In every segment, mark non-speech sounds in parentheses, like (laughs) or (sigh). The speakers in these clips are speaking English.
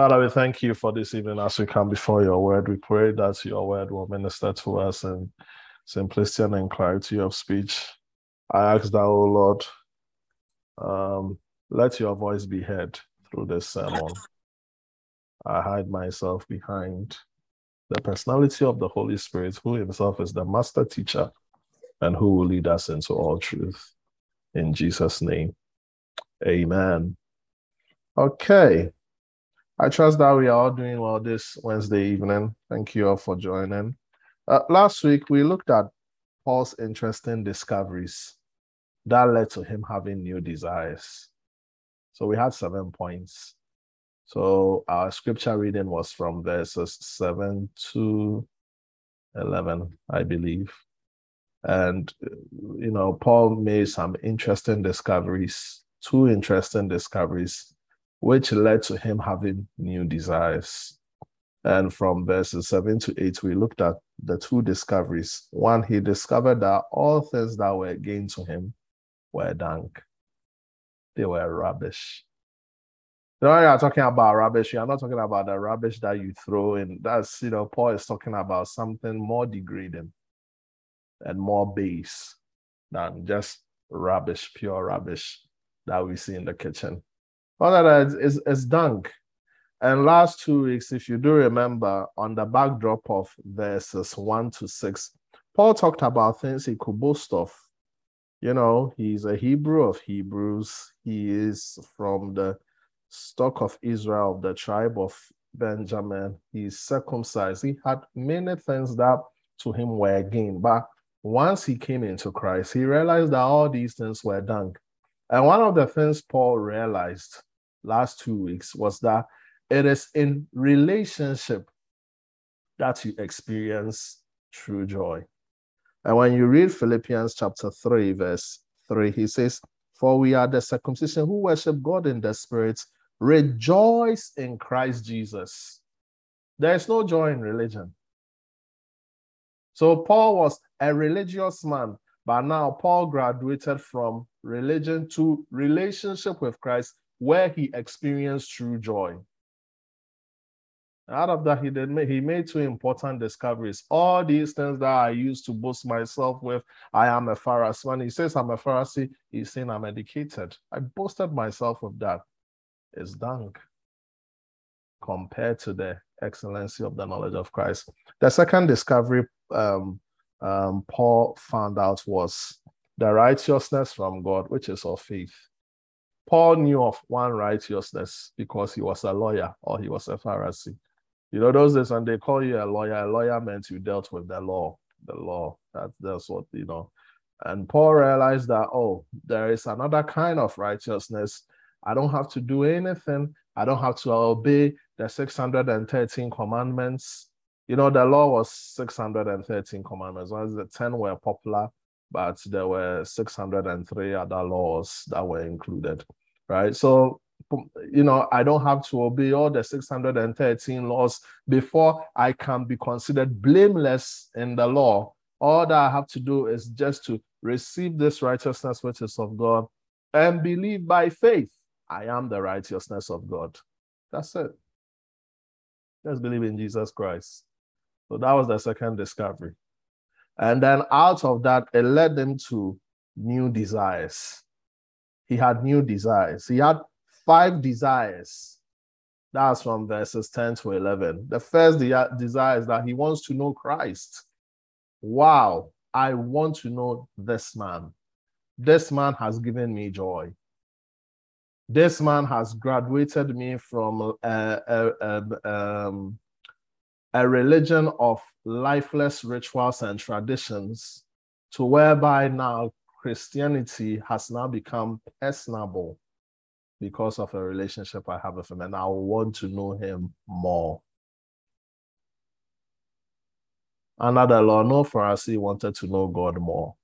Father, we thank you for this evening as we come before your word. We pray that your word will minister to us in simplicity and clarity of speech. I ask that, O Lord, um, let your voice be heard through this sermon. I hide myself behind the personality of the Holy Spirit, who himself is the master teacher and who will lead us into all truth. In Jesus' name, amen. Okay. I trust that we are all doing well this Wednesday evening. Thank you all for joining. Uh, last week, we looked at Paul's interesting discoveries that led to him having new desires. So we had seven points. So our scripture reading was from verses 7 to 11, I believe. And, you know, Paul made some interesting discoveries, two interesting discoveries, which led to him having new desires. And from verses 7 to 8, we looked at the two discoveries. One, he discovered that all things that were gained to him were dank, they were rubbish. You know, you're talking about rubbish. You're not talking about the rubbish that you throw in. That's, you know, Paul is talking about something more degrading and more base than just rubbish, pure rubbish that we see in the kitchen. All that is, is, is dunk. And last two weeks, if you do remember, on the backdrop of verses one to six, Paul talked about things he could boast of. You know, he's a Hebrew of Hebrews. He is from the stock of Israel, the tribe of Benjamin. He's circumcised. He had many things that to him were gain. But once he came into Christ, he realized that all these things were done. And one of the things Paul realized last two weeks was that it is in relationship that you experience true joy. And when you read Philippians chapter 3, verse 3, he says, For we are the circumcision who worship God in the spirit Rejoice in Christ Jesus. There is no joy in religion. So Paul was a religious man, but now Paul graduated from religion to relationship with Christ, where he experienced true joy. Out of that, he did make, he made two important discoveries. All these things that I used to boast myself with, I am a Pharisee. When he says I'm a Pharisee, he's saying I'm educated. I boasted myself with that is dung compared to the excellency of the knowledge of Christ. The second discovery um, um, Paul found out was the righteousness from God, which is of faith. Paul knew of one righteousness because he was a lawyer or he was a Pharisee. You know, those days when they call you a lawyer, a lawyer meant you dealt with the law. The law. That, that's what, you know. And Paul realized that, oh, there is another kind of righteousness I don't have to do anything. I don't have to obey the 613 commandments. You know, the law was 613 commandments. Once the 10 were popular, but there were 603 other laws that were included, right? So, um, you know, I don't have to obey all the 613 laws before I can be considered blameless in the law. All that I have to do is just to receive this righteousness which is of God and believe by faith I am the righteousness of God. That's it. Just believe in Jesus Christ. So that was the second discovery. And then out of that, it led them to new desires. He had new desires. He had five desires. That's from verses 10 to 11. The first de- desire is that he wants to know Christ. Wow, I want to know this man. This man has given me joy this man has graduated me from a, a, a, um, um a religion of lifeless rituals and traditions to whereby now Christianity has now become personable because of a relationship I have with him, and I want to know him more. Under the law, no Pharisee wanted to know God more.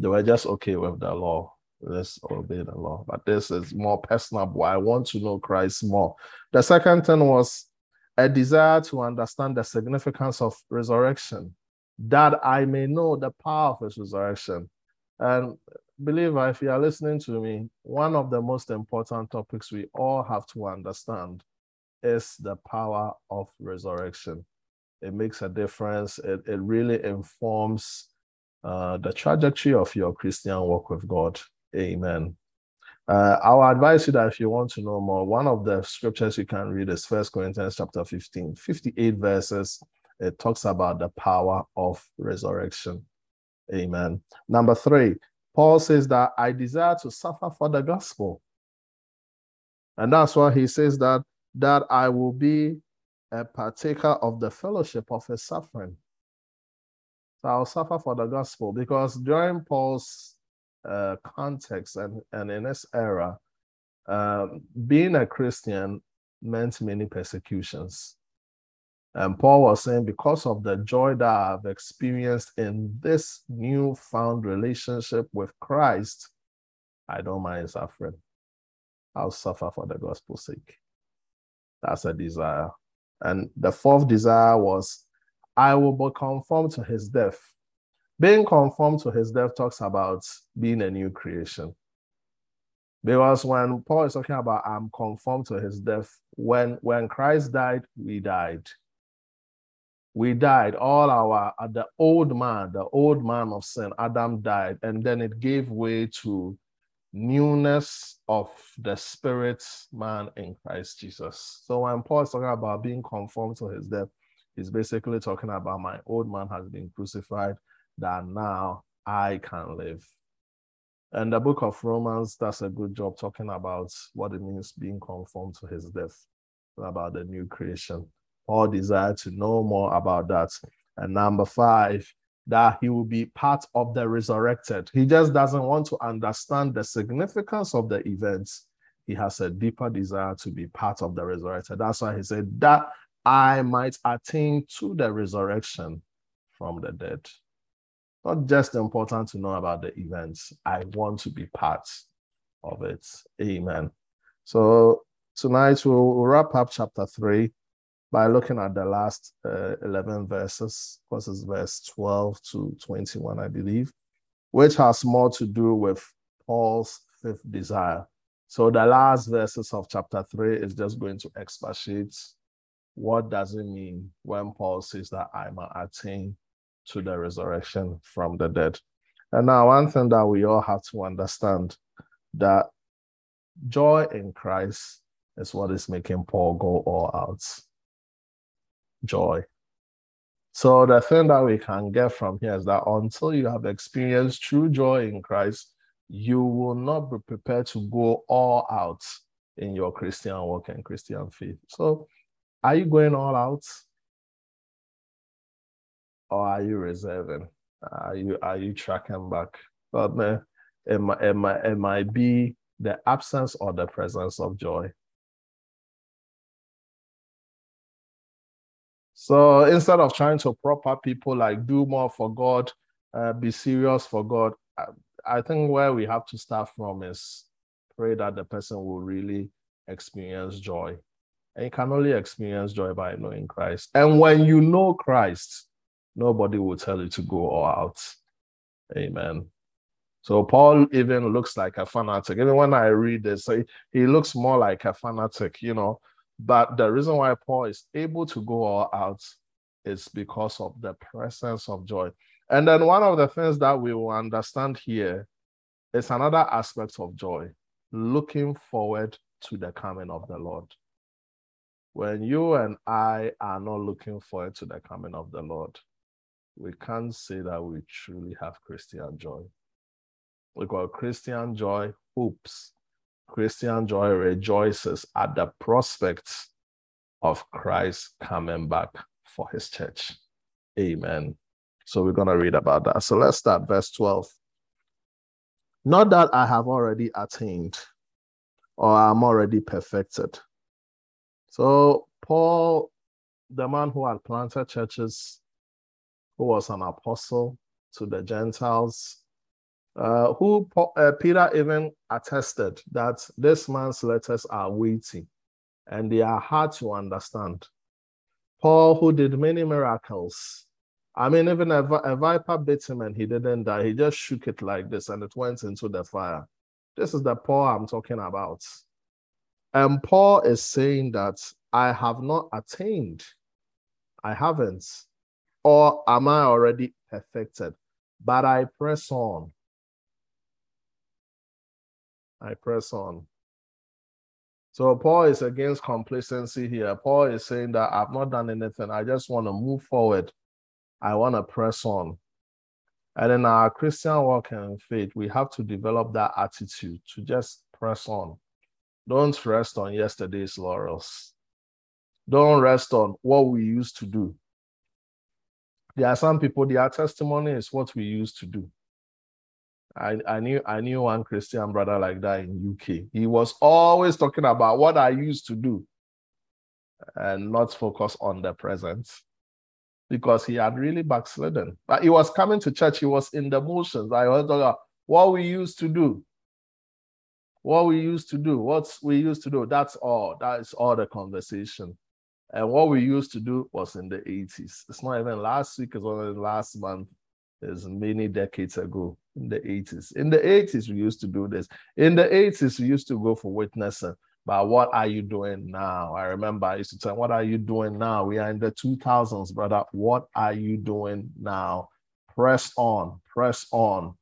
They were just okay with the law let's obey the law. But this is more personal. I want to know Christ more. The second thing was a desire to understand the significance of resurrection, that I may know the power of his resurrection. And believer, if you are listening to me, one of the most important topics we all have to understand is the power of resurrection. It makes a difference. It, it really informs uh, the trajectory of your Christian walk with God. Amen. Uh, I'll advise you that if you want to know more, one of the scriptures you can read is First Corinthians chapter 15, 58 verses. It talks about the power of resurrection. Amen. Number three, Paul says that I desire to suffer for the gospel. And that's why he says that that I will be a partaker of the fellowship of his suffering. So I'll suffer for the gospel because during Paul's uh, context and, and in this era, uh, being a Christian meant many persecutions. And Paul was saying, because of the joy that I've experienced in this newfound relationship with Christ, I don't mind suffering. I'll suffer for the gospel's sake. That's a desire. And the fourth desire was, I will be conformed to his death. Being conformed to his death talks about being a new creation. Because when Paul is talking about I'm conformed to his death, when, when Christ died, we died. We died. All our uh, the old man, the old man of sin, Adam died, and then it gave way to newness of the spirit man in Christ Jesus. So when Paul is talking about being conformed to his death, he's basically talking about my old man has been crucified, that now I can live. And the book of Romans does a good job talking about what it means being conformed to his death, about the new creation. Paul desired to know more about that. And number five, that he will be part of the resurrected. He just doesn't want to understand the significance of the events. He has a deeper desire to be part of the resurrected. That's why he said, That I might attain to the resurrection from the dead. Not just important to know about the events, I want to be part of it. Amen. So tonight we'll wrap up chapter three by looking at the last uh, 11 verses, verses verse 12 to 21, I believe, which has more to do with Paul's fifth desire. So the last verses of chapter 3 is just going to expatiate what does it mean when Paul says that I might attain to the resurrection from the dead. And now one thing that we all have to understand that joy in Christ is what is making Paul go all out joy. So the thing that we can get from here is that until you have experienced true joy in Christ, you will not be prepared to go all out in your Christian walk and Christian faith. So are you going all out? Or are you reserving? Are you are you tracking back? But man, it might, it might, it might be the absence or the presence of joy. So instead of trying to prop up people like do more for God, uh, be serious for God, I, I think where we have to start from is pray that the person will really experience joy. And you can only experience joy by knowing Christ. And when you know Christ, nobody will tell you to go all out. Amen. So Paul even looks like a fanatic. Even when I read this, he, he looks more like a fanatic, you know. But the reason why Paul is able to go all out is because of the presence of joy. And then one of the things that we will understand here is another aspect of joy, looking forward to the coming of the Lord. When you and I are not looking forward to the coming of the Lord, we can't say that we truly have Christian joy. We got Christian joy hopes Christian joy rejoices at the prospect of Christ coming back for his church. Amen. So we're going to read about that. So let's start verse 12. Not that I have already attained or I'm already perfected. So Paul, the man who had planted churches, who was an apostle to the Gentiles, uh, who uh, Peter even attested that this man's letters are weighty and they are hard to understand. Paul, who did many miracles, I mean, even a, a viper bit him and he didn't die. He just shook it like this and it went into the fire. This is the Paul I'm talking about. And Paul is saying that I have not attained. I haven't. Or am I already perfected? But I press on. I press on. So Paul is against complacency here. Paul is saying that I've not done anything. I just want to move forward. I want to press on. And in our Christian walk and faith, we have to develop that attitude to just press on. Don't rest on yesterday's laurels. Don't rest on what we used to do. There are some people, their testimony is what we used to do. I, I knew I knew one Christian brother like that in UK. He was always talking about what I used to do and not focus on the present because he had really backslidden. But he was coming to church, he was in the motions. I was talking about what we used to do. What we used to do, what we used to do, that's all. That is all the conversation. And what we used to do was in the 80s. It's not even last week, it's only last month. It's many decades ago in the 80s. In the 80s, we used to do this. In the 80s, we used to go for witnessing. But what are you doing now? I remember I used to tell, What are you doing now? We are in the 2000s, brother. What are you doing now? Press on, press on.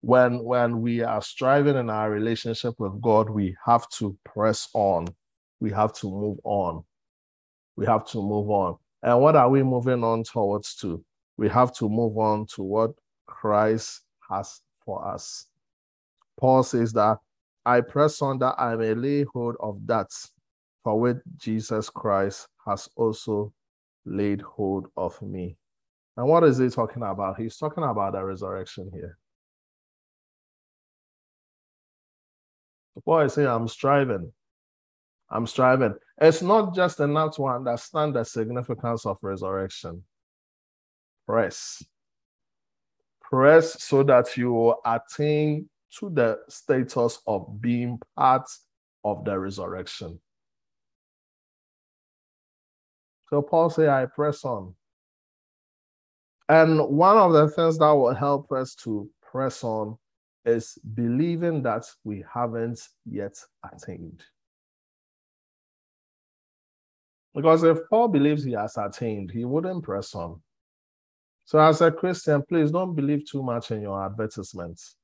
When, when we are striving in our relationship with God, we have to press on. We have to move on. We have to move on. And what are we moving on towards to? We have to move on to what Christ has for us. Paul says that I press on that I may lay hold of that for which Jesus Christ has also laid hold of me. And what is he talking about? He's talking about the resurrection here. Boy, is saying, I'm striving. I'm striving. It's not just enough to understand the significance of resurrection. Press press so that you attain to the status of being part of the resurrection. So Paul say, I press on. And one of the things that will help us to press on is believing that we haven't yet attained. Because if Paul believes he has attained, he wouldn't press on. So, as a Christian, please don't believe too much in your advertisements.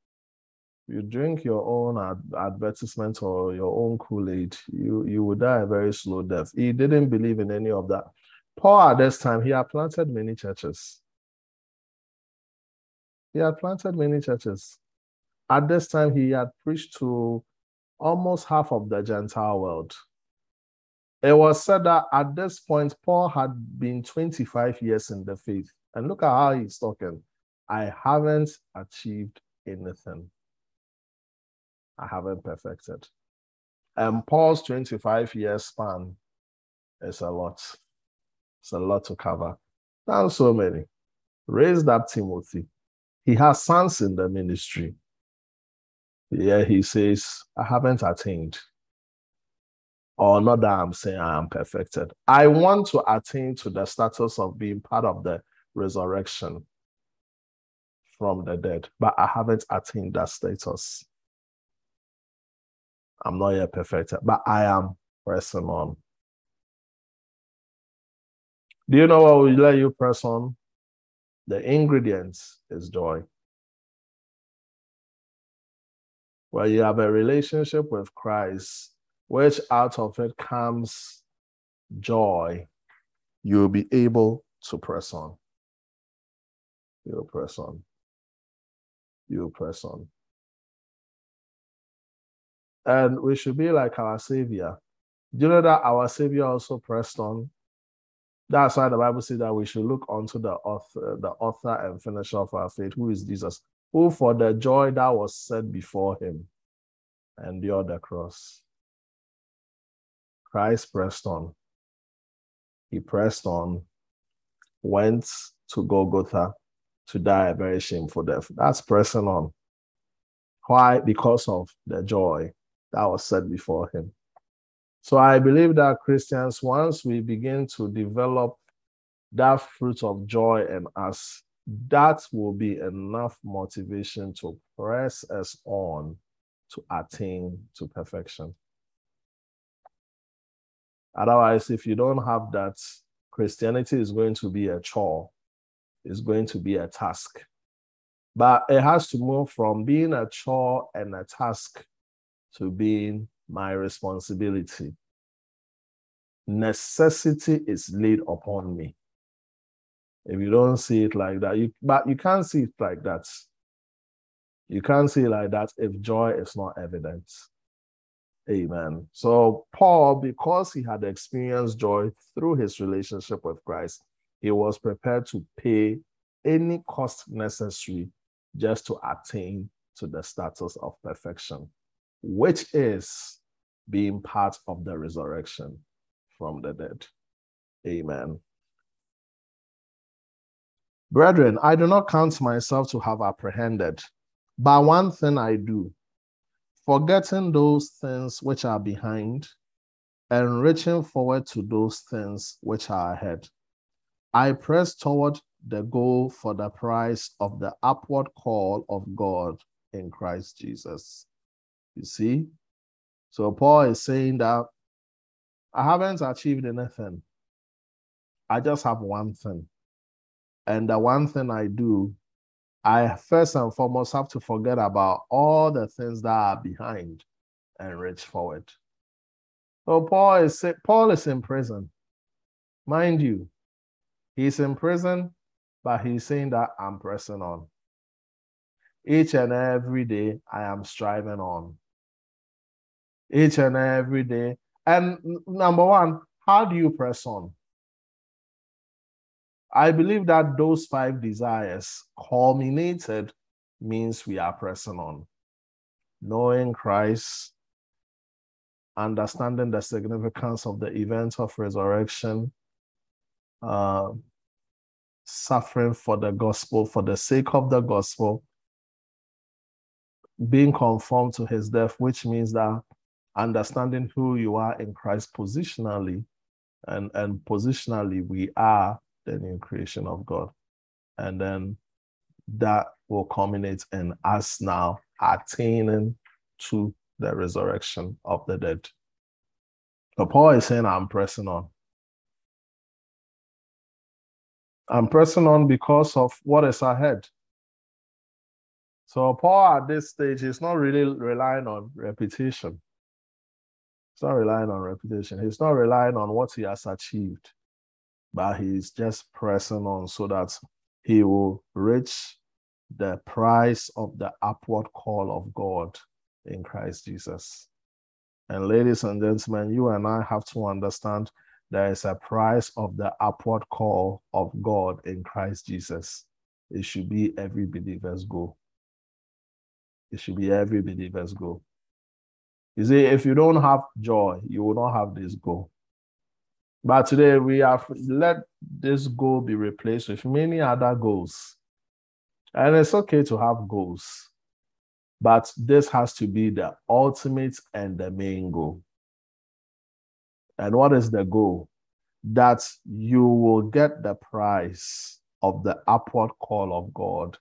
You drink your own ad- advertisement or your own Kool Aid, you, you will die a very slow death. He didn't believe in any of that. Paul, at this time, he had planted many churches. He had planted many churches. At this time, he had preached to almost half of the Gentile world. It was said that at this point, Paul had been 25 years in the faith. And look at how he's talking. I haven't achieved anything. I haven't perfected. And Paul's 25 year span is a lot. It's a lot to cover. Not so many. Raised up Timothy. He has sons in the ministry. Yeah, he says, I haven't attained. Or not that I'm saying I am perfected. I want to attain to the status of being part of the resurrection from the dead, but I haven't attained that status. I'm not yet perfected, but I am pressing on. Do you know what will let you press on? The ingredients is joy. Well, you have a relationship with Christ, which out of it comes joy, you'll be able to press on. You'll press on. You'll press on. And we should be like our Savior. Do you know that our Savior also pressed on? That's why the Bible says that we should look unto the author, the author and finisher of our faith, who is Jesus, who for the joy that was set before him endured the cross. Christ pressed on. He pressed on, went to Golgotha, to die a very shameful death. That's pressing on. Why? Because of the joy that was set before him. So I believe that Christians, once we begin to develop that fruit of joy in us, that will be enough motivation to press us on to attain to perfection. Otherwise, if you don't have that, Christianity is going to be a chore, it's going to be a task. But it has to move from being a chore and a task to being my responsibility. Necessity is laid upon me. If you don't see it like that, you but you can't see it like that. You can't see it like that if joy is not evident. Amen. So Paul, because he had experienced joy through his relationship with Christ, he was prepared to pay any cost necessary just to attain to the status of perfection, which is being part of the resurrection from the dead. Amen. Brethren, I do not count myself to have apprehended, but one thing I do, forgetting those things which are behind and reaching forward to those things which are ahead. I press toward the goal for the price of the upward call of God in Christ Jesus. You see? So Paul is saying that I haven't achieved anything. I just have one thing. And the one thing I do, I first and foremost have to forget about all the things that are behind and reach forward. So Paul is Paul is in prison. Mind you, he's in prison but he's saying that I'm pressing on. Each and every day, I am striving on. Each and every day. And number one, how do you press on? I believe that those five desires culminated means we are pressing on. Knowing Christ, understanding the significance of the event of resurrection, uh, suffering for the gospel, for the sake of the gospel, being conformed to his death, which means that understanding who you are in Christ positionally, and, and positionally, we are the new creation of God. And then that will culminate in us now attaining to the resurrection of the dead. So Paul is saying, I'm pressing on. I'm pressing on because of what is ahead. So Paul at this stage is not really relying on reputation. He's not relying on reputation. He's not relying on what he has achieved, but he's just pressing on so that he will reach the price of the upward call of God in Christ Jesus. And ladies and gentlemen, you and I have to understand there is a price of the upward call of God in Christ Jesus. It should be every believer's goal. It should be every believer's goal. You see, if you don't have joy, you will not have this goal. But today we have let this goal be replaced with many other goals. And it's okay to have goals, but this has to be the ultimate and the main goal. And what is the goal? That you will get the price of the upward call of God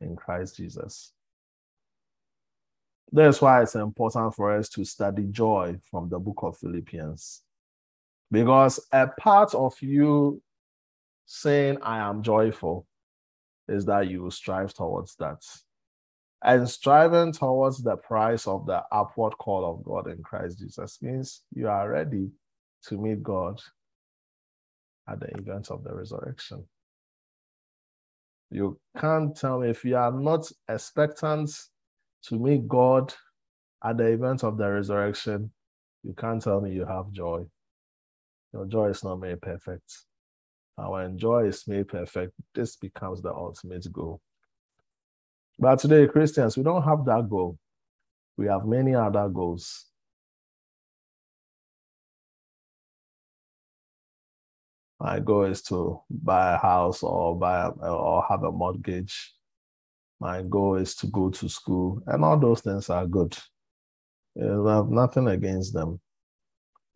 in Christ Jesus. That's why it's important for us to study joy from the book of Philippians. Because a part of you saying, I am joyful, is that you strive towards that. And striving towards the price of the upward call of God in Christ Jesus means you are ready to meet God at the event of the resurrection. You can't tell me if you are not expectant to meet God at the event of the resurrection, you can't tell me you have joy. Your joy is not made perfect. Our joy is made perfect, this becomes the ultimate goal. But today, Christians, we don't have that goal. We have many other goals. My goal is to buy a house or buy or have a mortgage. My goal is to go to school, and all those things are good. I have nothing against them.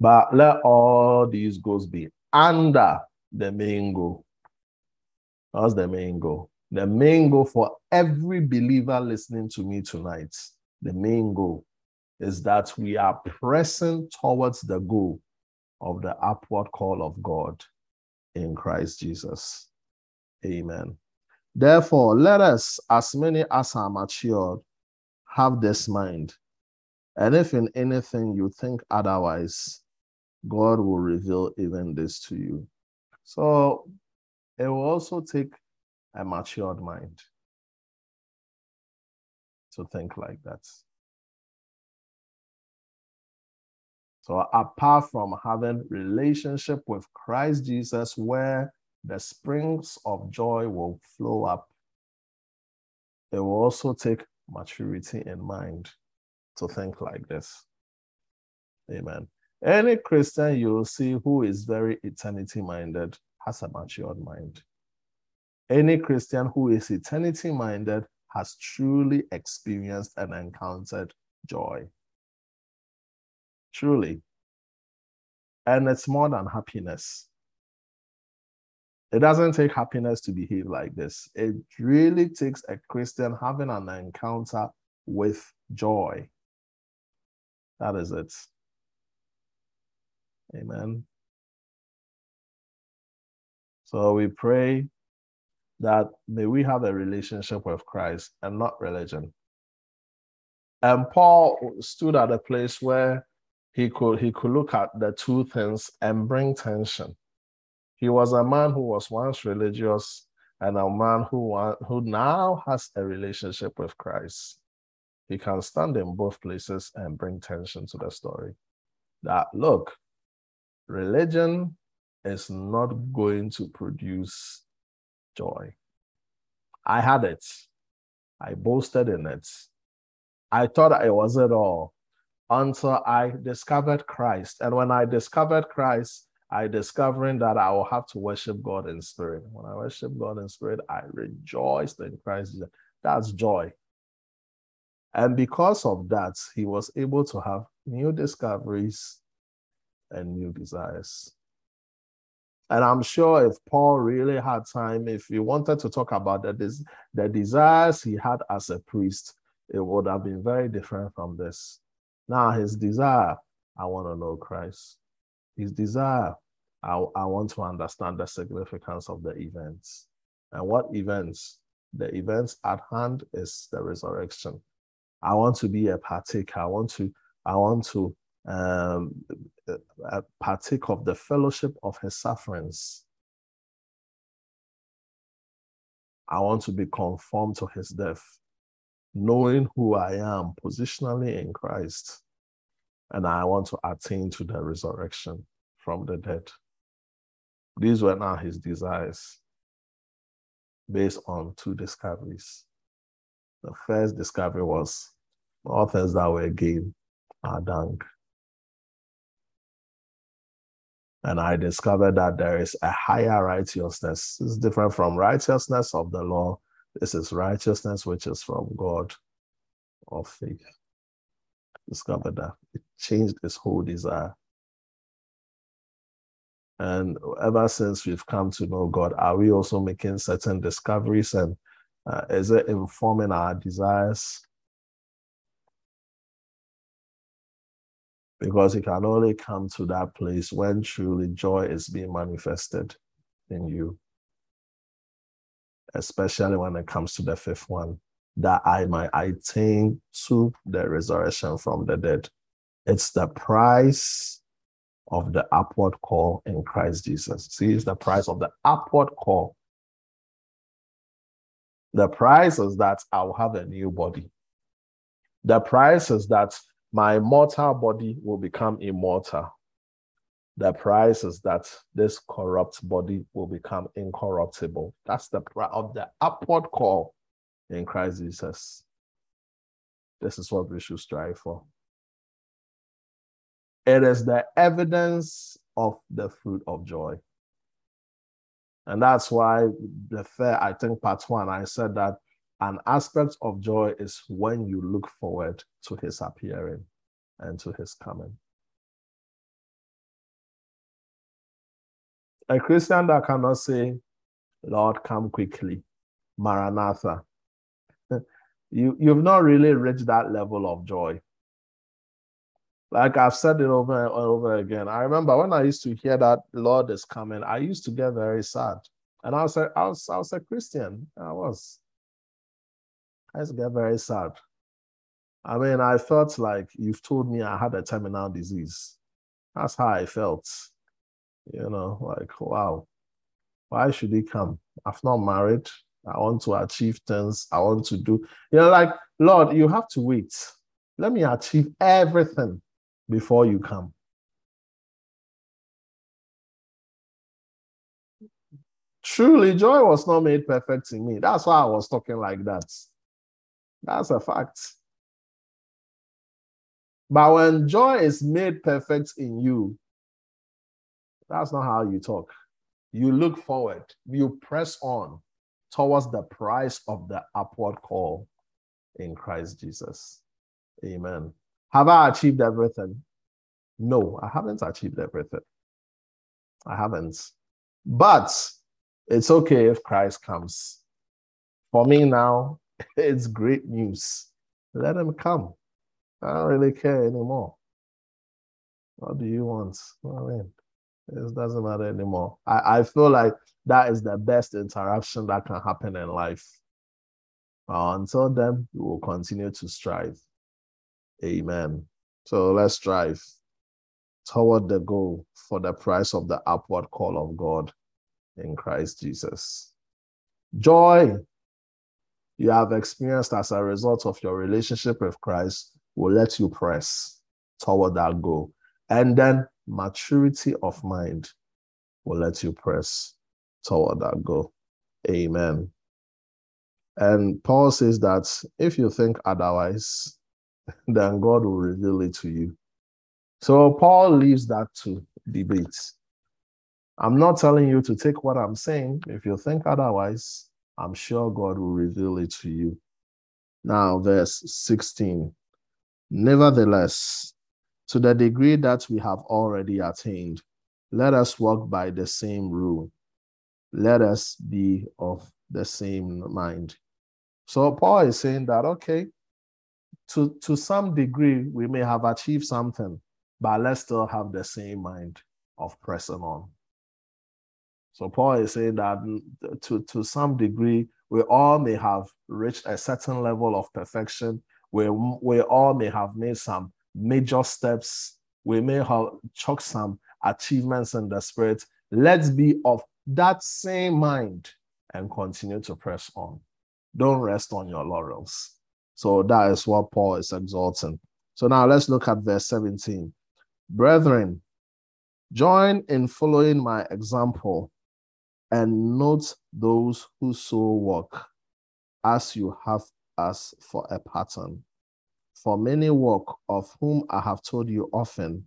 But let all these goals be under the main goal. That's the main goal. The main goal for every believer listening to me tonight, the main goal is that we are pressing towards the goal of the upward call of God in Christ Jesus. Amen. Therefore, let us, as many as are matured, have this mind. And if in anything you think otherwise, God will reveal even this to you. So it will also take a matured mind to think like that. So apart from having relationship with Christ Jesus, where the springs of joy will flow up, it will also take maturity in mind to think like this. Amen. Any Christian you'll see who is very eternity minded has a matured mind. Any Christian who is eternity minded has truly experienced and encountered joy. Truly. And it's more than happiness. It doesn't take happiness to behave like this. It really takes a Christian having an encounter with joy. That is it. Amen. So we pray that may we have a relationship with Christ and not religion. And Paul stood at a place where he could he could look at the two things and bring tension. He was a man who was once religious and a man who who now has a relationship with Christ. He can stand in both places and bring tension to the story. That look, religion is not going to produce joy. I had it. I boasted in it. I thought I was it all until I discovered Christ. And when I discovered Christ, I discovering that I will have to worship God in spirit. When I worship God in spirit, I rejoiced in Christ. That's joy. And because of that, he was able to have new discoveries and new desires. And I'm sure if Paul really had time, if he wanted to talk about the, the desires he had as a priest, it would have been very different from this. Now, his desire, I want to know Christ. His desire, I, I want to understand the significance of the events. And what events? The events at hand is the resurrection. I want to be a partaker. I want to, I want to um, partake of the fellowship of his sufferings. I want to be conformed to his death, knowing who I am positionally in Christ. And I want to attain to the resurrection from the dead. These were now his desires based on two discoveries. The first discovery was all things that were gained are dung. And I discovered that there is a higher righteousness. It's different from righteousness of the law. This is righteousness which is from God of faith. Discovered that. It changed his whole desire. And ever since we've come to know God, are we also making certain discoveries and uh, is it informing our desires? Because you can only come to that place when truly joy is being manifested in you. Especially when it comes to the fifth one, that I might attain to the resurrection from the dead. It's the price of the upward call in Christ Jesus. See, it's the price of the upward call. The price is that I'll have a new body. The price is that my mortal body will become immortal. The price is that this corrupt body will become incorruptible. That's the of the upward call in Christ Jesus. This is what we should strive for. It is the evidence of the fruit of joy. And that's why the fair, I think part one, I said that an aspect of joy is when you look forward to his appearing and to his coming. A Christian that cannot say, Lord, come quickly, Maranatha, (laughs) you, you've not really reached that level of joy. Like I've said it over and over again. I remember when I used to hear that Lord is coming, I used to get very sad. And I was a, I was, I was a Christian. I was. I to get very sad. I mean, I felt like you've told me I had a terminal disease. That's how I felt. You know, like, wow, why should he come? I've not married. I want to achieve things. I want to do, you know, like, Lord, you have to wait. Let me achieve everything before you come. Truly, joy was not made perfect in me. That's why I was talking like that. That's a fact. But when joy is made perfect in you, that's not how you talk. You look forward, you press on towards the price of the upward call in Christ Jesus. Amen. Have I achieved everything? No, I haven't achieved everything. I haven't. But it's okay if Christ comes. For me now, (laughs) it's great news. Let him come. I don't really care anymore. What do you want? I mean, it doesn't matter anymore. I, I feel like that is the best interaction that can happen in life. Uh, until then, we will continue to strive. Amen. So let's strive toward the goal for the price of the upward call of God in Christ Jesus. Joy you have experienced as a result of your relationship with Christ will let you press toward that goal. And then maturity of mind will let you press toward that goal. Amen. And Paul says that if you think otherwise, (laughs) then God will reveal it to you. So Paul leaves that to debate. I'm not telling you to take what I'm saying. If you think otherwise, I'm sure God will reveal it to you. Now, verse 16. Nevertheless, to the degree that we have already attained, let us walk by the same rule. Let us be of the same mind. So Paul is saying that, okay, to, to some degree, we may have achieved something, but let's still have the same mind of pressing on. So Paul is saying that to, to some degree, we all may have reached a certain level of perfection. We, we all may have made some major steps. We may have chalked some achievements in the spirit. Let's be of that same mind and continue to press on. Don't rest on your laurels. So that is what Paul is exalting. So now let's look at verse 17. Brethren, join in following my example and note those who so walk as you have us for a pattern. For many walk, of whom I have told you often,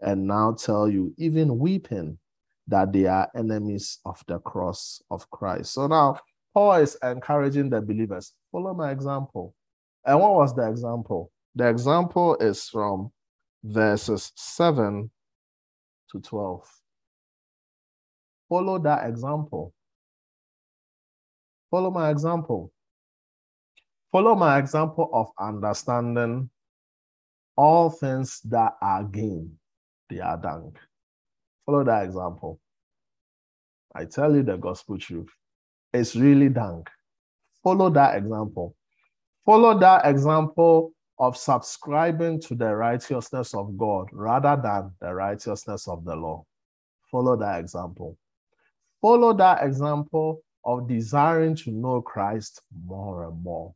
and now tell you, even weeping, that they are enemies of the cross of Christ. So now Paul is encouraging the believers follow my example. And what was the example? The example is from verses 7 to 12. Follow that example. Follow my example. Follow my example of understanding all things that are gain, they are dung. Follow that example. I tell you the gospel truth. It's really dank. Follow that example. Follow that example of subscribing to the righteousness of God rather than the righteousness of the law. Follow that example. Follow that example of desiring to know Christ more and more.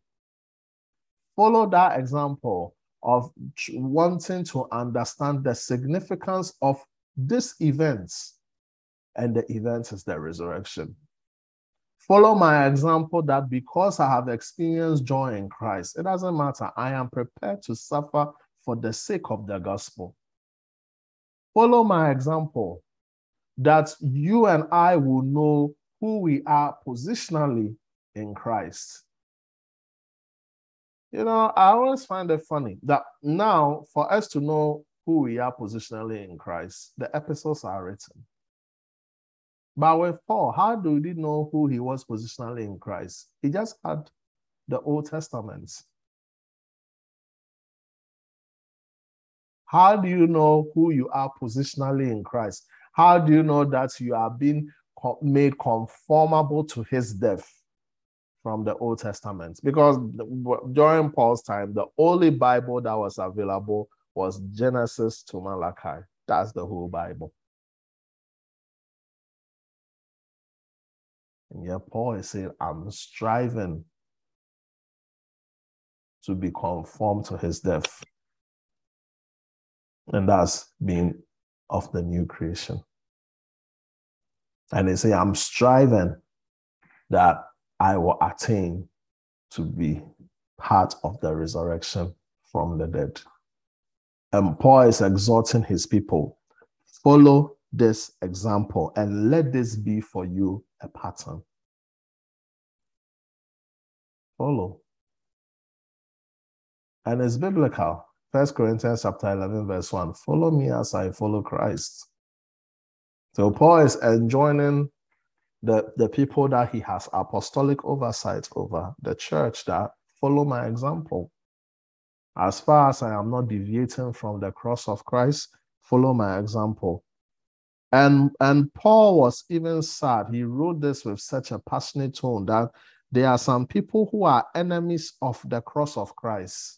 Follow that example of wanting to understand the significance of this event, and the event is the resurrection. Follow my example that because I have experienced joy in Christ, it doesn't matter. I am prepared to suffer for the sake of the gospel. Follow my example that you and I will know who we are positionally in Christ. You know, I always find it funny that now, for us to know who we are positionally in Christ, the epistles are written. But with Paul, how do we know who he was positionally in Christ? He just had the Old Testament. How do you know who you are positionally in Christ? How do you know that you are being made conformable to his death from the Old Testament? Because during Paul's time, the only Bible that was available was Genesis to Malachi. That's the whole Bible. And yet Paul is saying, I'm striving to be conformed to his death. And that's being of the new creation. And they say, I'm striving that I will attain to be part of the resurrection from the dead. And Paul is exhorting his people follow this example and let this be for you a pattern. Follow. And it's biblical. First Corinthians chapter 11, verse 1. Follow me as I follow Christ. So Paul is enjoining the, the people that he has apostolic oversight over, the church that follow my example. As far as I am not deviating from the cross of Christ, follow my example. And, and Paul was even sad. He wrote this with such a passionate tone that there are some people who are enemies of the cross of Christ.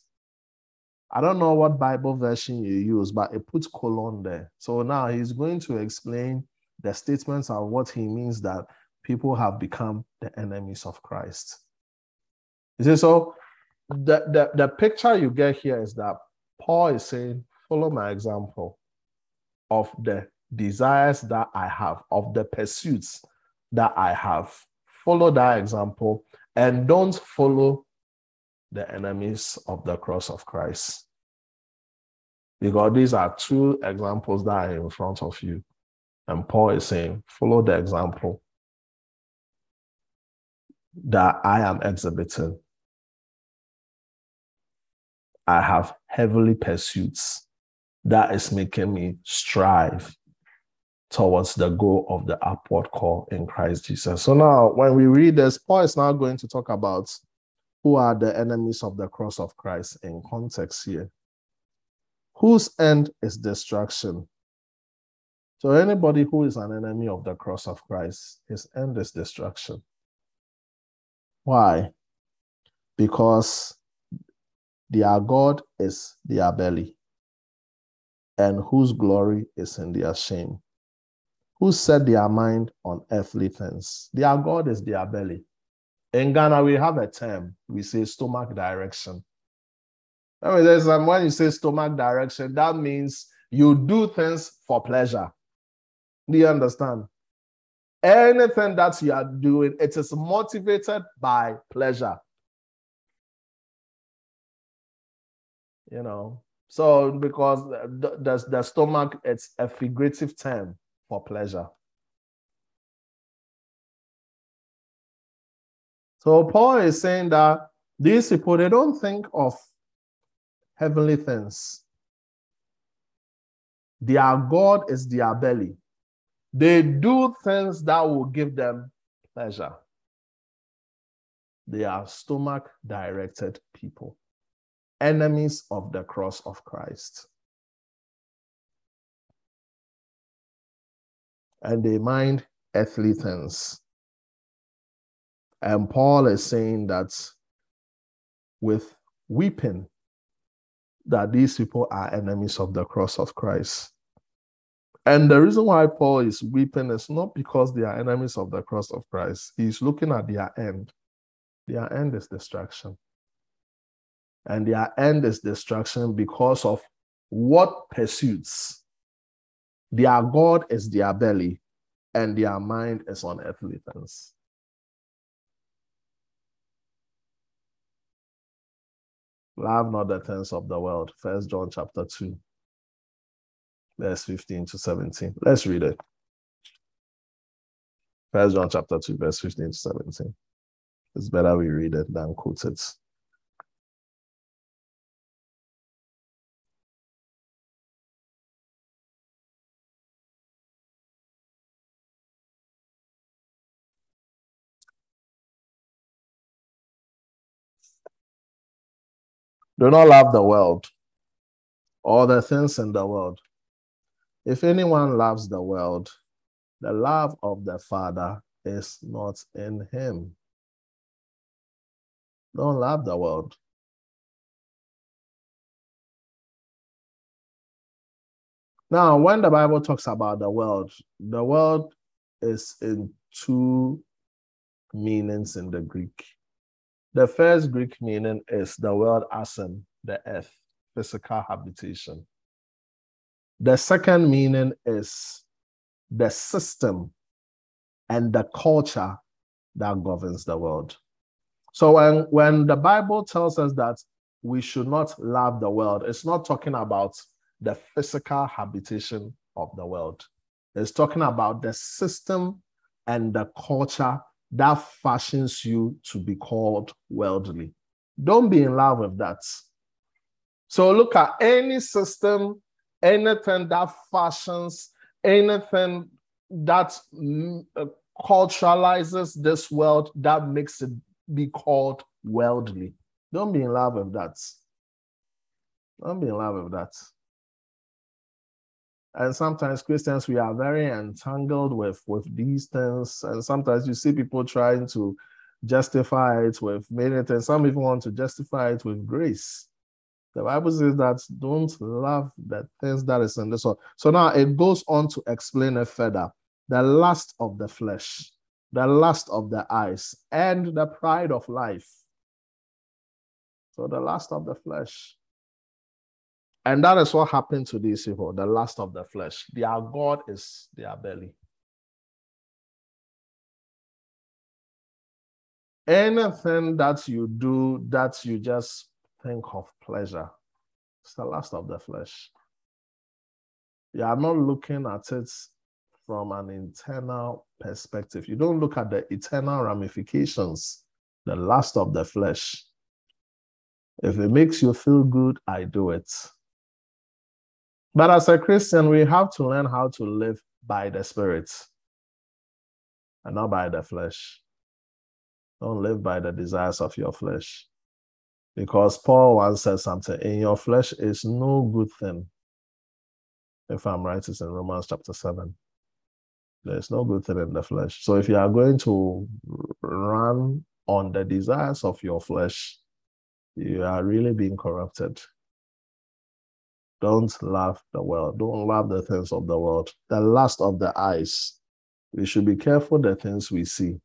I don't know what Bible version you use, but it puts colon there. So now he's going to explain the statements of what he means that people have become the enemies of Christ. You see, so the, the, the picture you get here is that Paul is saying, follow my example of the desires that I have, of the pursuits that I have. Follow that example and don't follow the enemies of the cross of Christ. Because these are two examples that are in front of you. And Paul is saying, follow the example that I am exhibiting. I have heavenly pursuits that is making me strive towards the goal of the upward call in Christ Jesus. So now, when we read this, Paul is now going to talk about who are the enemies of the cross of Christ in context here. Whose end is destruction? So, anybody who is an enemy of the cross of Christ, his end is destruction. Why? Because their God is their belly, and whose glory is in their shame who set their mind on earthly things. Their God is their belly. In Ghana, we have a term, we say stomach direction. I mean, there's um, when you say stomach direction, that means you do things for pleasure. Do you understand? Anything that you are doing, it is motivated by pleasure. You know, so because the, the, the stomach, it's a figurative term for pleasure. So Paul is saying that these people, they don't think of heavenly things. Their God is their belly. They do things that will give them pleasure. They are stomach directed people, enemies of the cross of Christ. and they mind earthly things. And Paul is saying that with weeping, that these people are enemies of the cross of Christ. And the reason why Paul is weeping is not because they are enemies of the cross of Christ. He's looking at their end. Their end is destruction. And their end is destruction because of what pursuits their God is their belly, and their mind is on earthly things. Love not the things of the world. First John chapter 2, verse 15 to 17. Let's read it. First John chapter 2, verse 15 to 17. It's better we read it than quote it. Do not love the world, or the things in the world. If anyone loves the world, the love of the Father is not in him. Don't love the world. Now, when the Bible talks about the world, the world is in two meanings in the Greek. The first Greek meaning is the world as in the earth, physical habitation. The second meaning is the system and the culture that governs the world. So when, when the Bible tells us that we should not love the world, it's not talking about the physical habitation of the world. It's talking about the system and the culture that fashions you to be called worldly. Don't be in love with that. So look at any system, anything that fashions, anything that mm, uh, culturalizes this world that makes it be called worldly. Don't be in love with that. Don't be in love with that. And sometimes Christians, we are very entangled with, with these things. And sometimes you see people trying to justify it with many things. Some even want to justify it with grace. The Bible says that don't love the things that is in this world. So now it goes on to explain it further. The lust of the flesh, the lust of the eyes, and the pride of life. So the lust of the flesh. And that is what happened to these people, the lust of the flesh. Their God is their belly. Anything that you do that you just think of pleasure, it's the lust of the flesh. You are not looking at it from an internal perspective. You don't look at the eternal ramifications, the lust of the flesh. If it makes you feel good, I do it. But as a Christian, we have to learn how to live by the Spirit and not by the flesh. Don't live by the desires of your flesh. Because Paul once said something in your flesh is no good thing. If I'm right, it's in Romans chapter 7. There's no good thing in the flesh. So if you are going to run on the desires of your flesh, you are really being corrupted. Don't love the world. Don't love the things of the world. The lust of the eyes. We should be careful the things we see.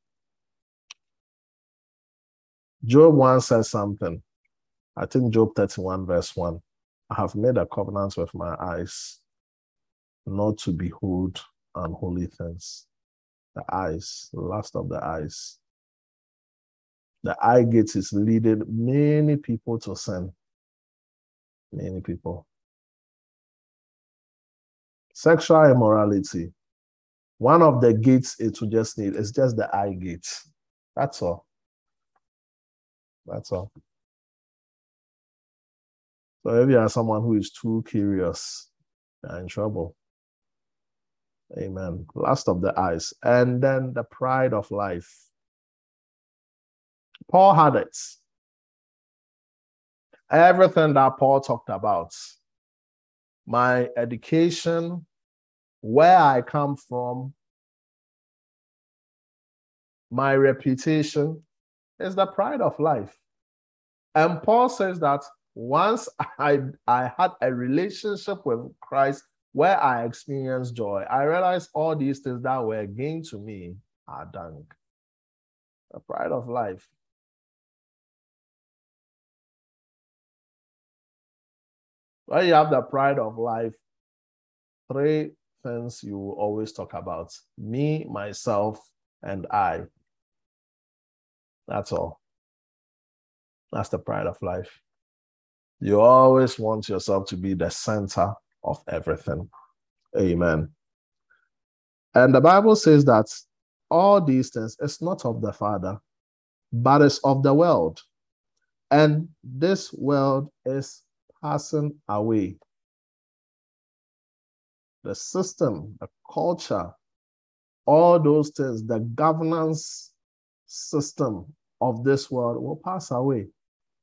Job once said something. I think Job 31, verse 1. I have made a covenant with my eyes not to behold unholy things. The eyes, lust of the eyes. The eye gate is leading many people to sin. Many people. Sexual immorality. One of the gates it will just need is just the eye gate. That's all. That's all. So if you are someone who is too curious, you're in trouble. Amen. Last of the eyes. And then the pride of life. Paul had it. Everything that Paul talked about my education, where I come from, my reputation is the pride of life. And Paul says that once I, I had a relationship with Christ where I experienced joy, I realized all these things that were gain to me are dung. The pride of life. When you have the pride of life, three things you will always talk about me, myself, and I. That's all. That's the pride of life. You always want yourself to be the center of everything. Amen. And the Bible says that all these things is not of the Father, but is of the world. And this world is passing away. The system, the culture, all those things, the governance system of this world will pass away.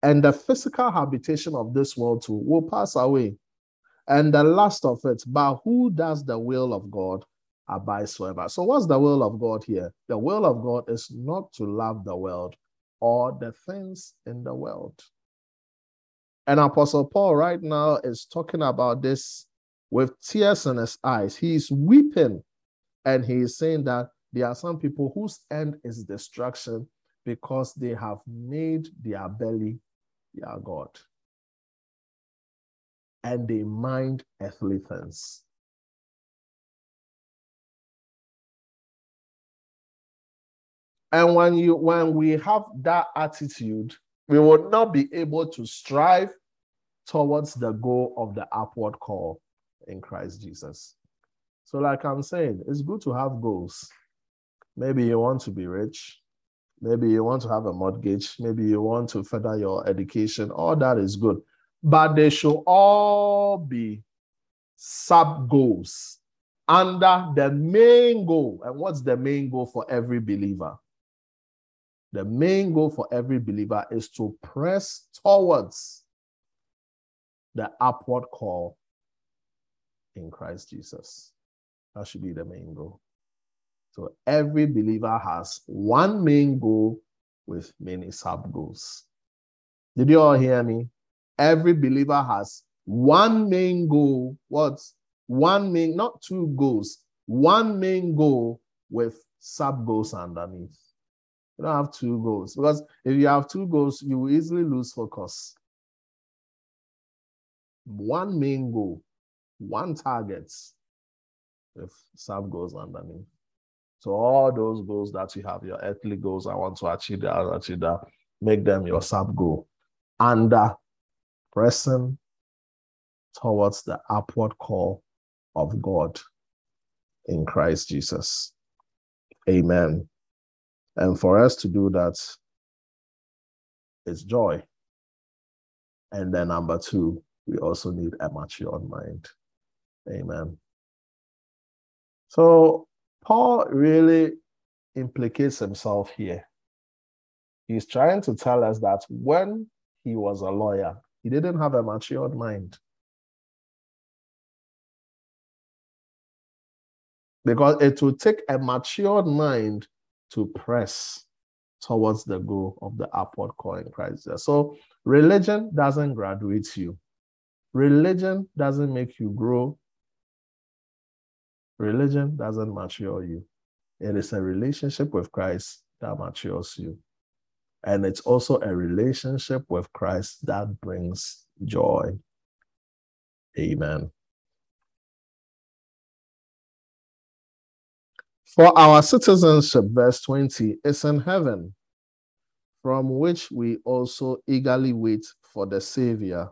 And the physical habitation of this world too will pass away. And the last of it, but who does the will of God abides forever. So, what's the will of God here? The will of God is not to love the world or the things in the world. And Apostle Paul right now is talking about this with tears in his eyes. He's weeping and he is saying that there are some people whose end is destruction because they have made their belly their God. And they mind earthly things. And when you when we have that attitude, we will not be able to strive towards the goal of the upward call in Christ Jesus. So, like I'm saying, it's good to have goals. Maybe you want to be rich. Maybe you want to have a mortgage. Maybe you want to further your education. All that is good. But they should all be sub goals under the main goal. And what's the main goal for every believer? The main goal for every believer is to press towards the upward call in Christ Jesus. That should be the main goal. So every believer has one main goal with many sub goals. Did you all hear me? Every believer has one main goal. What's one main, not two goals, one main goal with sub goals underneath. You don't have two goals because if you have two goals, you will easily lose focus. One main goal, one target if sub goals underneath. So all those goals that you have, your earthly goals, I want to achieve that, achieve that, make them your sub goal. Uh, pressing towards the upward call of God in Christ Jesus. Amen. And for us to do that, it's joy. And then number two, we also need a matured mind. Amen. So Paul really implicates himself here. He's trying to tell us that when he was a lawyer, he didn't have a matured mind. Because it will take a matured mind to press towards the goal of the upward call in Christ. So religion doesn't graduate you. Religion doesn't make you grow. Religion doesn't mature you. It is a relationship with Christ that matures you. And it's also a relationship with Christ that brings joy. Amen. For our citizenship, verse 20, is in heaven, from which we also eagerly wait for the Savior,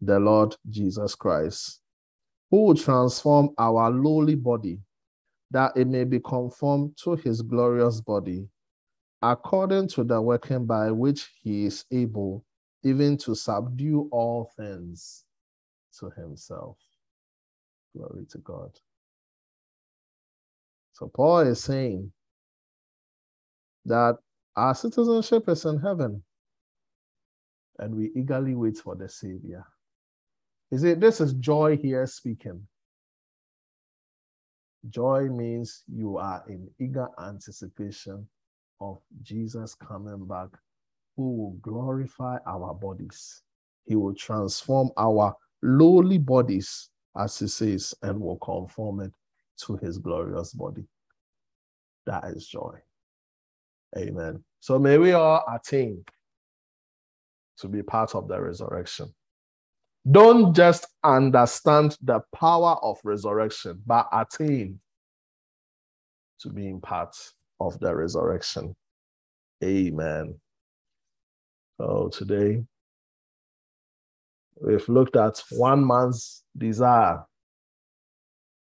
the Lord Jesus Christ, who will transform our lowly body, that it may be conformed to his glorious body, according to the working by which he is able even to subdue all things to himself. Glory to God. So Paul is saying that our citizenship is in heaven and we eagerly wait for the Savior. Is it this is joy here speaking? Joy means you are in eager anticipation of Jesus coming back, who will glorify our bodies. He will transform our lowly bodies, as he says, and will conform it to his glorious body. That is joy. Amen. So may we all attain to be part of the resurrection. Don't just understand the power of resurrection, but attain to being part of the resurrection. Amen. So today, we've looked at one man's desire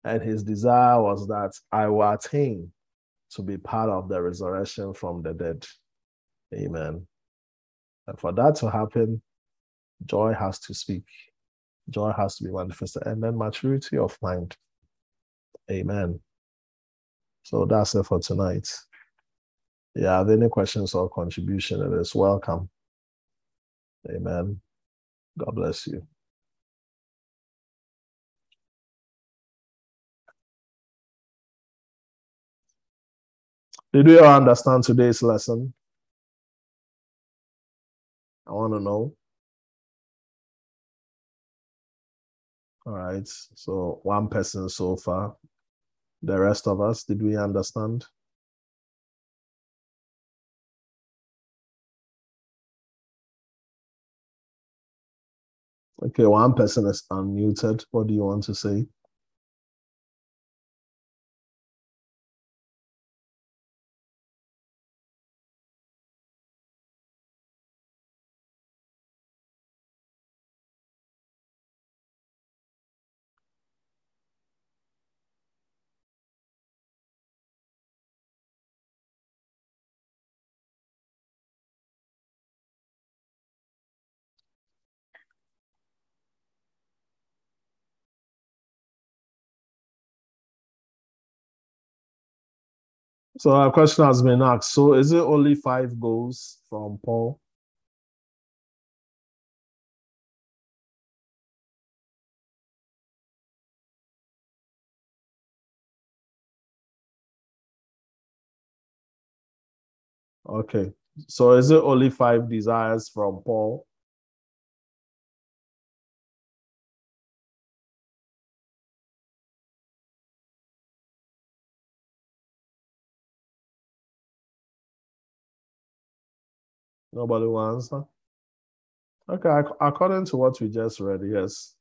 and his desire was that I will attain to be part of the resurrection from the dead. Amen. And for that to happen, joy has to speak. Joy has to be manifested. And then maturity of mind. Amen. So that's it for tonight. Yeah, have any questions or contribution, it is welcome. Amen. God bless you. Did we all understand today's lesson? I want to know. All right. So one person so far. The rest of us, did we understand? Okay, one person is unmuted. What do you want to say? So a question has been asked. So is it only five goals from Paul? Okay. So is it only five desires from Paul? Nobody will answer. Okay, according to what we just read, yes.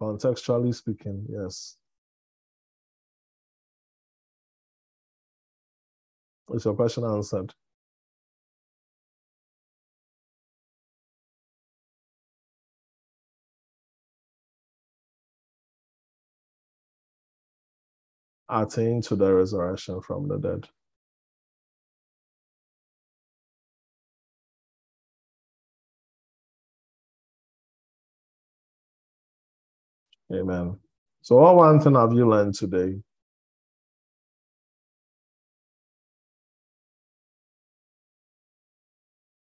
Contextually speaking, yes. Is your question answered? Attain to the resurrection from the dead. Amen. So, what one thing have you learned today?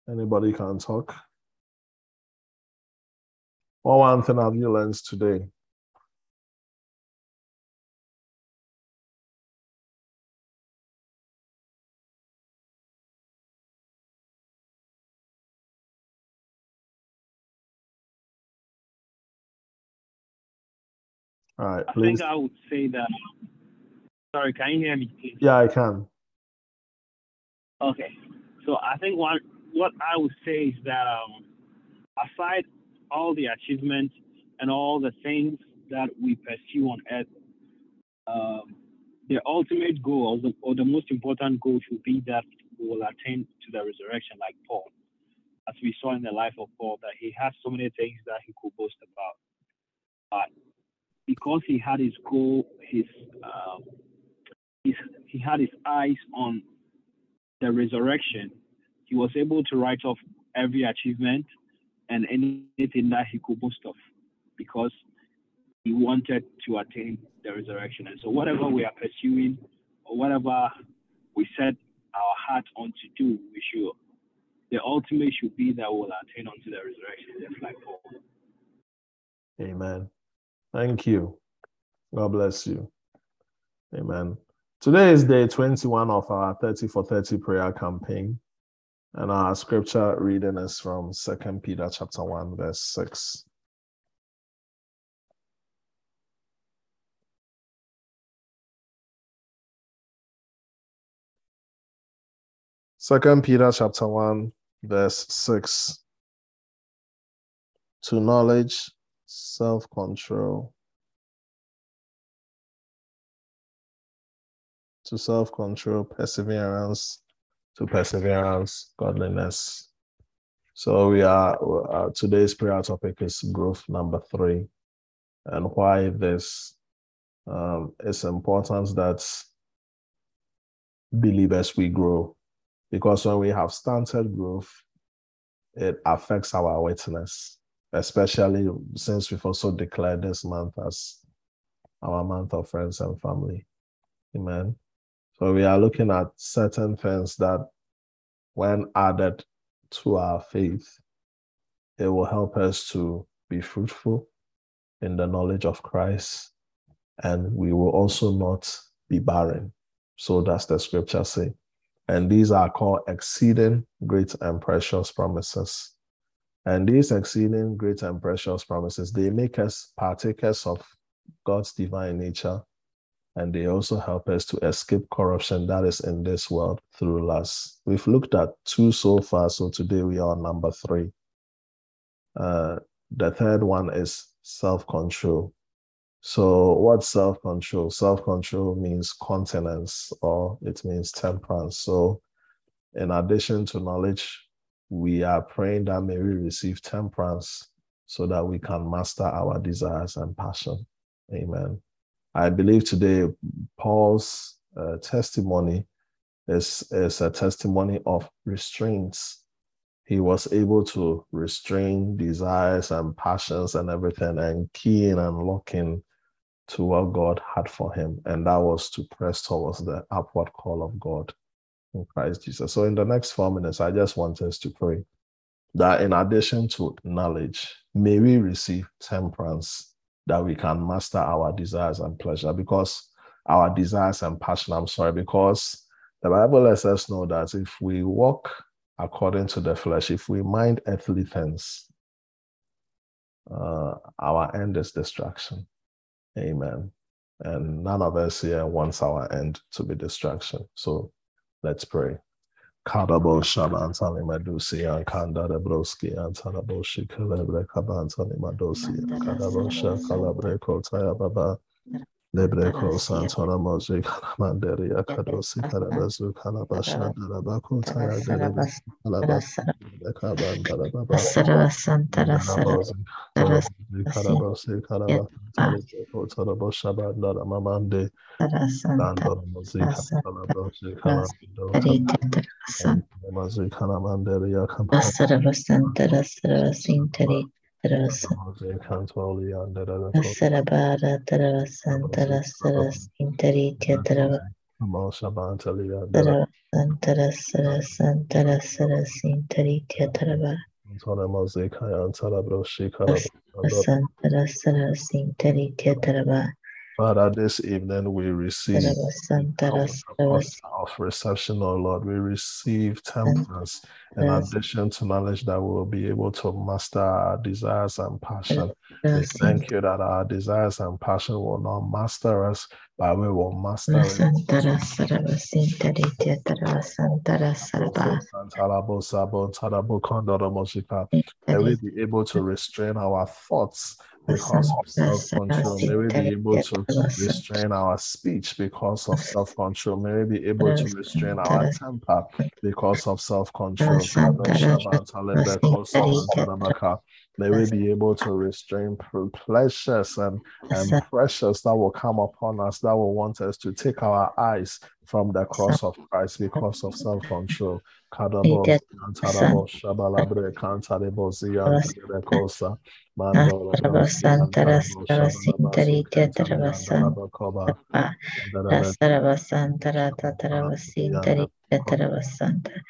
Anybody can talk? What one thing have you learned today? All right, I think I would say that. Sorry, can you hear me? Please? Yeah, I can. Okay, so I think what what I would say is that um, aside all the achievements and all the things that we pursue on earth, um, the ultimate goal or the, or the most important goal should be that we will attain to the resurrection, like Paul, as we saw in the life of Paul, that he has so many things that he could boast about. But because he had his goal, his, um, his he had his eyes on the resurrection, he was able to write off every achievement and anything that he could boast of because he wanted to attain the resurrection. And so, whatever we are pursuing or whatever we set our heart on to do, we should, the ultimate should be that we'll attain unto the resurrection, just like Paul. Amen. Thank you. God bless you. Amen. Today is day 21 of our 30 for 30 prayer campaign. And our scripture reading is from Second Peter chapter 1, verse 6. Second Peter chapter 1, verse 6. To knowledge self control. To self control, perseverance, to perseverance, godliness. So we are uh, today's prayer topic is growth number three, and why this? Um, it's important that believers we grow, because when we have stunted growth, it affects our witness especially since we've also declared this month as our month of friends and family. Amen. So we are looking at certain things that, when added to our faith, it will help us to be fruitful in the knowledge of Christ. And we will also not be barren. So does the scripture say. And these are called exceeding great and precious promises. And these exceeding great and precious promises, they make us partakers of God's divine nature. And they also help us to escape corruption that is in this world through lust. We've looked at two so far. So today we are number three. Uh, the third one is self control. So, what's self control? Self control means continence or it means temperance. So, in addition to knowledge, we are praying that may we receive temperance so that we can master our desires and passion. Amen. I believe today Paul's uh, testimony is, is a testimony of restraints. He was able to restrain desires and passions and everything and key in and lock in to what God had for him, and that was to press towards the upward call of God in Christ Jesus. So, in the next four minutes, I just want us to pray that in addition to knowledge, may we receive temperance that we can master our desires and pleasure because our desires and passion, I'm sorry, because the Bible lets us know that if we walk according to the flesh, if we mind earthly things, uh, our end is destruction. Amen. And none of us here wants our end to be destruction. So let's pray. Kadabo Shaban Tani Madusi and Kanda de Broski and Tanabo Shikalebre Kaban Tani Madosi and Kadabo Shakalabre Kotaya Baba لبرکو سانتورا موزی کلمان دری اکدوسی کربزو کلباش ندربا کلتای دری کلباس کبان دربا بسر بسن ترسر کرباسی کربا کلتورا باش بان درما من دی دندر موزی درسن کلباس موزی کلمان دری درسن بسر بسن ترسر بسین تری Sarabara Tarava Santara Saras Interi Tetrava Santara Saras Santara Saras Interi Tetrava Santara Saras Interi Tetrava Father, this evening we receive of reception, oh Lord. We receive temperance in addition to knowledge that we will be able to master our desires and passion. We thank you that our desires and passion will not master us, but we will master it. May we be able to restrain our thoughts because of self control. May we be able to restrain our speech because of self control. May we be able to restrain our temper because of self control. May we be able to restrain pleasures and, and pressures that will come upon us that will want us to take our eyes from the cross of (laughs) Christ because of self control. Santara Santari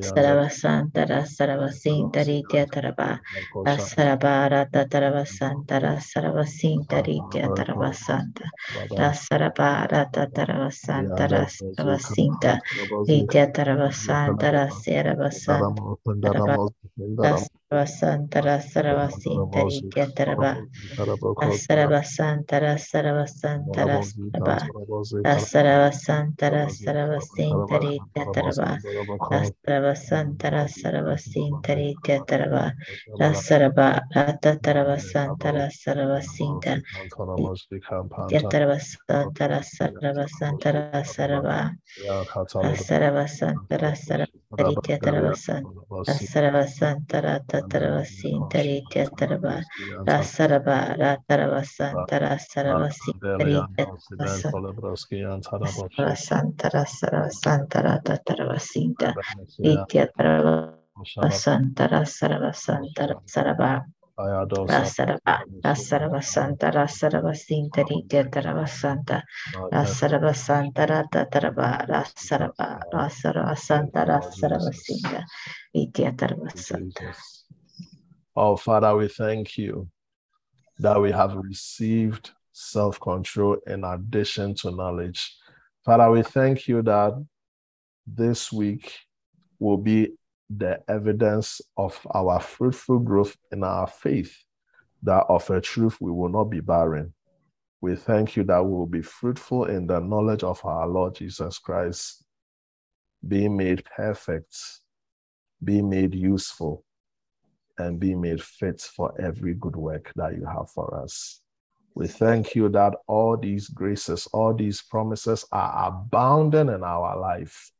Tetrava Santara Santara Tatrava Sintari Tetrava Santa Sarava Santara Sarava Sintari Tetrava Sarabara Tatrava Santara Sarava Sintari Sarabara Tatrava Santara Sarava Sinta Santara Sarava Santa Santara Saravasintari Ketaraba Saravasantara Saravasantara Saraba Saravasantara Saravasintari Ketaraba Saravasantara Saravasintari Ketaraba Saraba Ratatarabasantara Saravasinta Ketarabasantara Saravasantara Saraba Saravasantara Saravasantari Ketarabasantara Saravasantara Taritya Santa Rasaravasanta, Rata Taravasinta, Ritya Tarava, Santa Rataravasanta, Rasaravasinta, Ritya Taravasanta, Rasaravasanta, Santa Taravasinta, Ritya Taravasanta, Rasaravasanta, Rasarava. Santa Tatarava Rasarava Rasarava Santa. Rasarava Sinta Ityatarava Santa. Oh, Father, we thank you that we have received self control in addition to knowledge. Father, we thank you that this week will be the evidence of our fruitful growth in our faith, that of a truth we will not be barren. We thank you that we will be fruitful in the knowledge of our Lord Jesus Christ, being made perfect, being made useful, and be made fit for every good work that you have for us. We thank you that all these graces, all these promises are abounding in our life.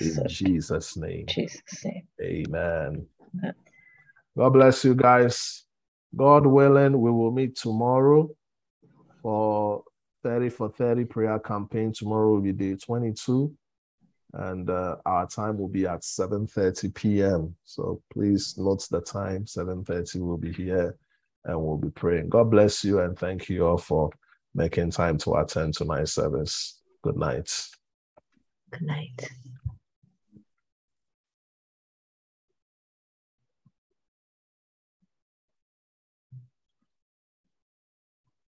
In Jesus' name. Jesus' name. Amen. Amen. God bless you guys. God willing, we will meet tomorrow for 30 for 30 prayer campaign. Tomorrow will be day 22 and uh, our time will be at 7.30 p.m. So please note the time, 7.30 we'll be here and we'll be praying. God bless you and thank you all for making time to attend tonight's service. Good night. Good night.